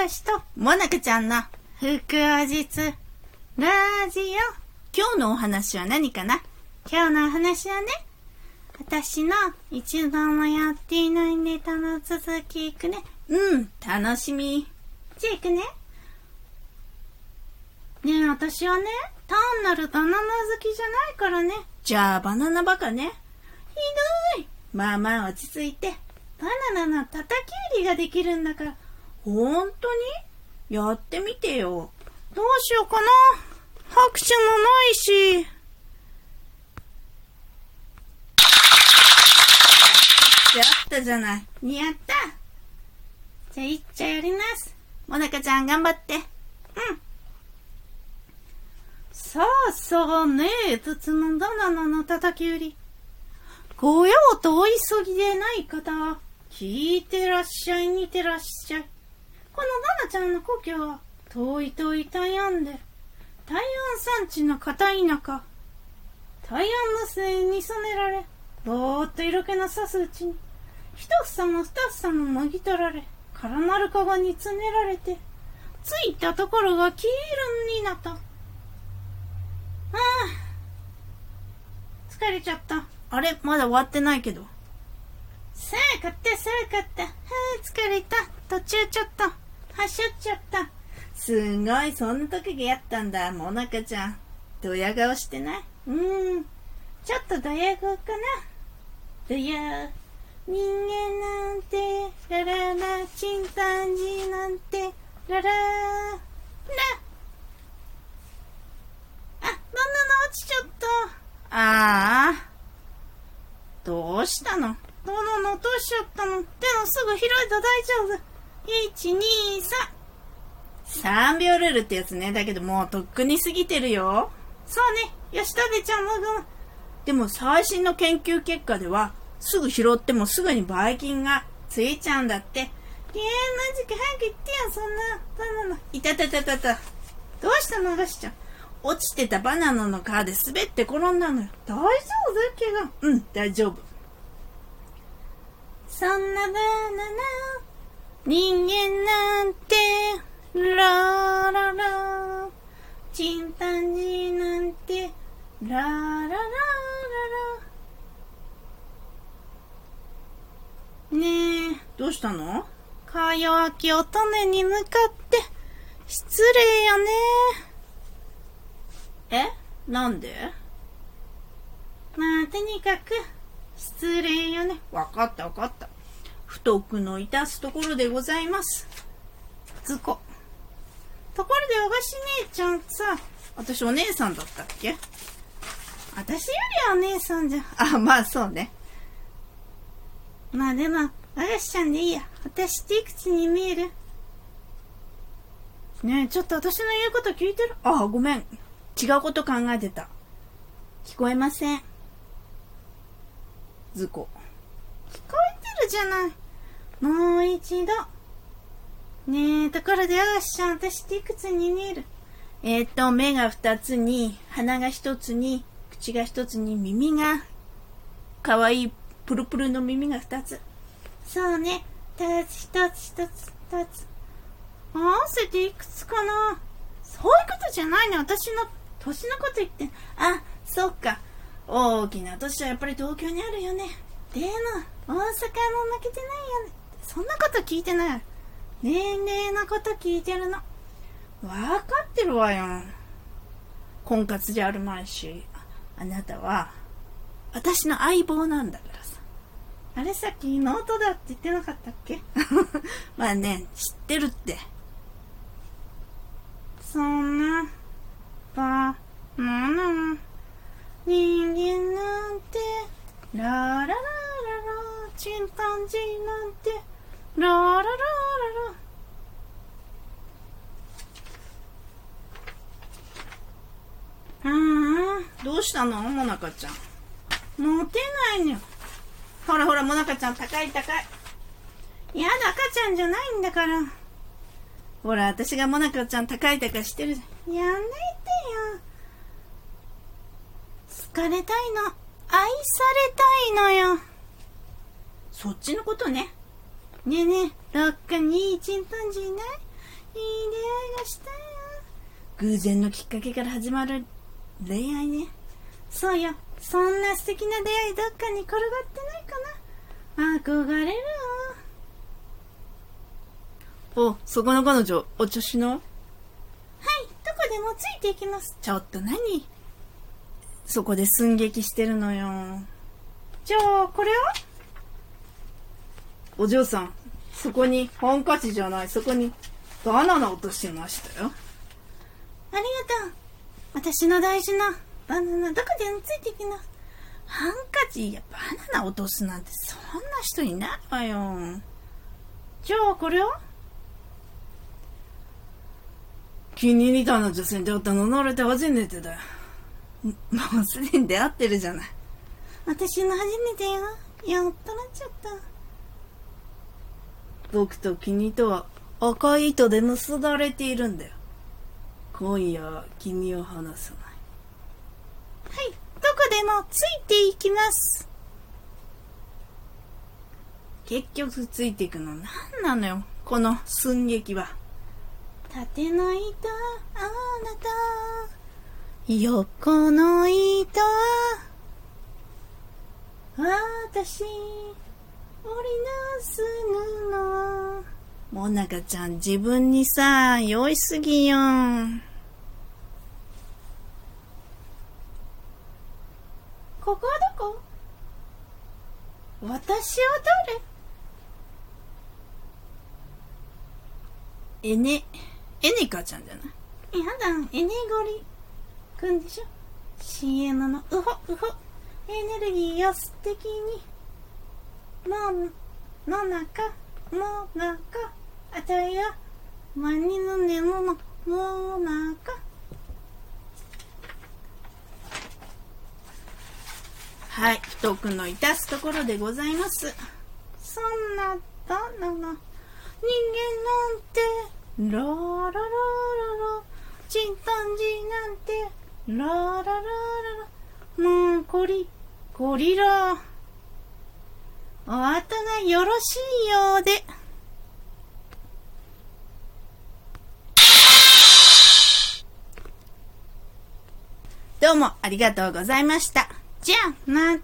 がしと、もなかちゃんの、福話実、ラジオ。今日のお話は何かな？今日のお話はね、私の一度もやっていないネタの続きいくね。うん、楽しみ。じゃあいくね。ねえ、私はね、単なるバナナ好きじゃないからね。じゃあ、バナナバカね。ひどい。まあまあ、落ち着いて。バナナの叩き売りができるんだから。ほんとに？やってみてよ。どうしようかな？拍手もないし。やったじゃない。やったじゃあ、いっちゃやります。もなかちゃん頑張って。うん。さあさあねえ、筒のバナナの叩き売り。ご用とお急ぎでない方は、聞いてらっしゃい、見てらっしゃい。このバナちゃんの故郷は、遠い遠い台湾で、台湾山地の片田舎。台湾の末に染められ、ぼーっと色気のさすうちに、一房も二房ももぎ取られ、空なるかごに詰められて、ついたところが黄色になった。ああ、疲れちゃった。あれ？まだ終わってないけど。さあ、買った、さあ、買った。はあ、疲れた。途中ちょっと、はしょっちゃった。すんごい、そんな時がやったんだ、もなかちゃん。ドヤ顔してない？うん。ちょっとドヤ顔かな？ドヤ。人間なんて、ラララ、チンパンジーなんて、ラララ。あ、バナナ落ちちゃった。ああ。どうしたの？バナナ落としちゃったの。でもすぐ拾えた大丈夫。1、2、3。3秒ルールってやつね。だけどもうとっくに過ぎてるよ。そうね。よし、食べちゃうもぐでも最新の研究結果では、すぐ拾ってもすぐにばい菌がついちゃうんだって。えー、マジか早く言ってよ、そんなバナナ。いたたたたた。どうしたのガシちゃん。落ちてたバナナの皮で滑って転んだのよ。大丈夫？怪我。うん、大丈夫。そんなバナナ、人間なんて、ラララ。チンパンジーなんて、ラララララ。ねえ、どうしたの？か弱き乙女に向かって、失礼よね。え？なんで？まあ、とにかく、失礼よね。わかったわかった。不徳の致すところでございます。ずこ。ところで、お菓子姉ちゃんさ、私お姉さんだったっけ？私よりはお姉さんじゃん。あ、まあそうね。まあでも、和菓子ちゃんでいいや。私っていくつに見える？ねえ、ちょっと私の言うこと聞いてる？あ、ごめん。違うこと考えてた。聞こえません。図工。聞こえてるじゃない。もう一度。ねえ、ところで、あがしちゃん、私っていくつに見えるえっ、ー、と、目が二つに、鼻が一つに、口が一つに、耳が、かわいい、プルプルの耳が二つ。そうね。二つ、一つ、一つ、二つ。合わせていくつかなそういうことじゃないね。私の年のこと言って、あ、そっか。大きな都市はやっぱり東京にあるよね。でも、大阪も負けてないよね。そんなこと聞いてない。年齢のこと聞いてるの。わかってるわよ。婚活じゃあるまいし。あなたは、私の相棒なんだからさ。あれさっき妹だって言ってなかったっけ？まあね、知ってるって。そんな。ば、なな、人間なんて、ラララララ、なんて、ラララララ。ああ、どうしたの？もなかちゃん。モテないのよ。ほらほら、もなかちゃん、高い高い。やだ、赤ちゃんじゃないんだから。ほら、私がもなかちゃん高い高いしてる。やめてよ。好かれたいの。愛されたいのよ。そっちのことね。ねえねえ、どっかにいいチンパンジーいないい出会いがしたよ。偶然のきっかけから始まる恋愛ね。そうよ。そんな素敵な出会いどっかに転がってないかな。憧れるわ。お、そこの彼女、お茶しなはい、どこでもついていきます。ちょっと何？そこで寸劇してるのよ。じゃあ、これは？お嬢さん、そこにハンカチじゃない、そこにバナナ落としてましたよ。ありがとう。私の大事なバナナどこでもついていきます。ハンカチやバナナ落とすなんてそんな人いないわよ。じゃあ、これは？気に入ったの女性に出会ったの乗れて初めてだよ。もうすでに出会ってるじゃない。私の初めてよ。やっとなっちゃった。僕と君とは赤い糸で結ばれているんだよ。今夜は君を離さない。はい、どこでもついていきます。結局ついていくの何なのよ、この寸劇は。縦の糸あなた。横の糸私。織りなす布。もなかちゃん自分にさ、酔いすぎよ。ここはどこ？私はエネ、エネカちゃんじゃない？誰やだ、エネゴリくんでしょ ?CM のウホウホ。エネルギーを素敵に。も、の中、も中、あたいが、ワニの根のの、も中。はい、太くのいたすところでございます。そんなバナナ、人間なんて、ラララララ、チンパンジーなんて、ラララララ、もうゴリ、ゴリラ。お後がよろしいようで。どうもありがとうございました。じゃあ、またね。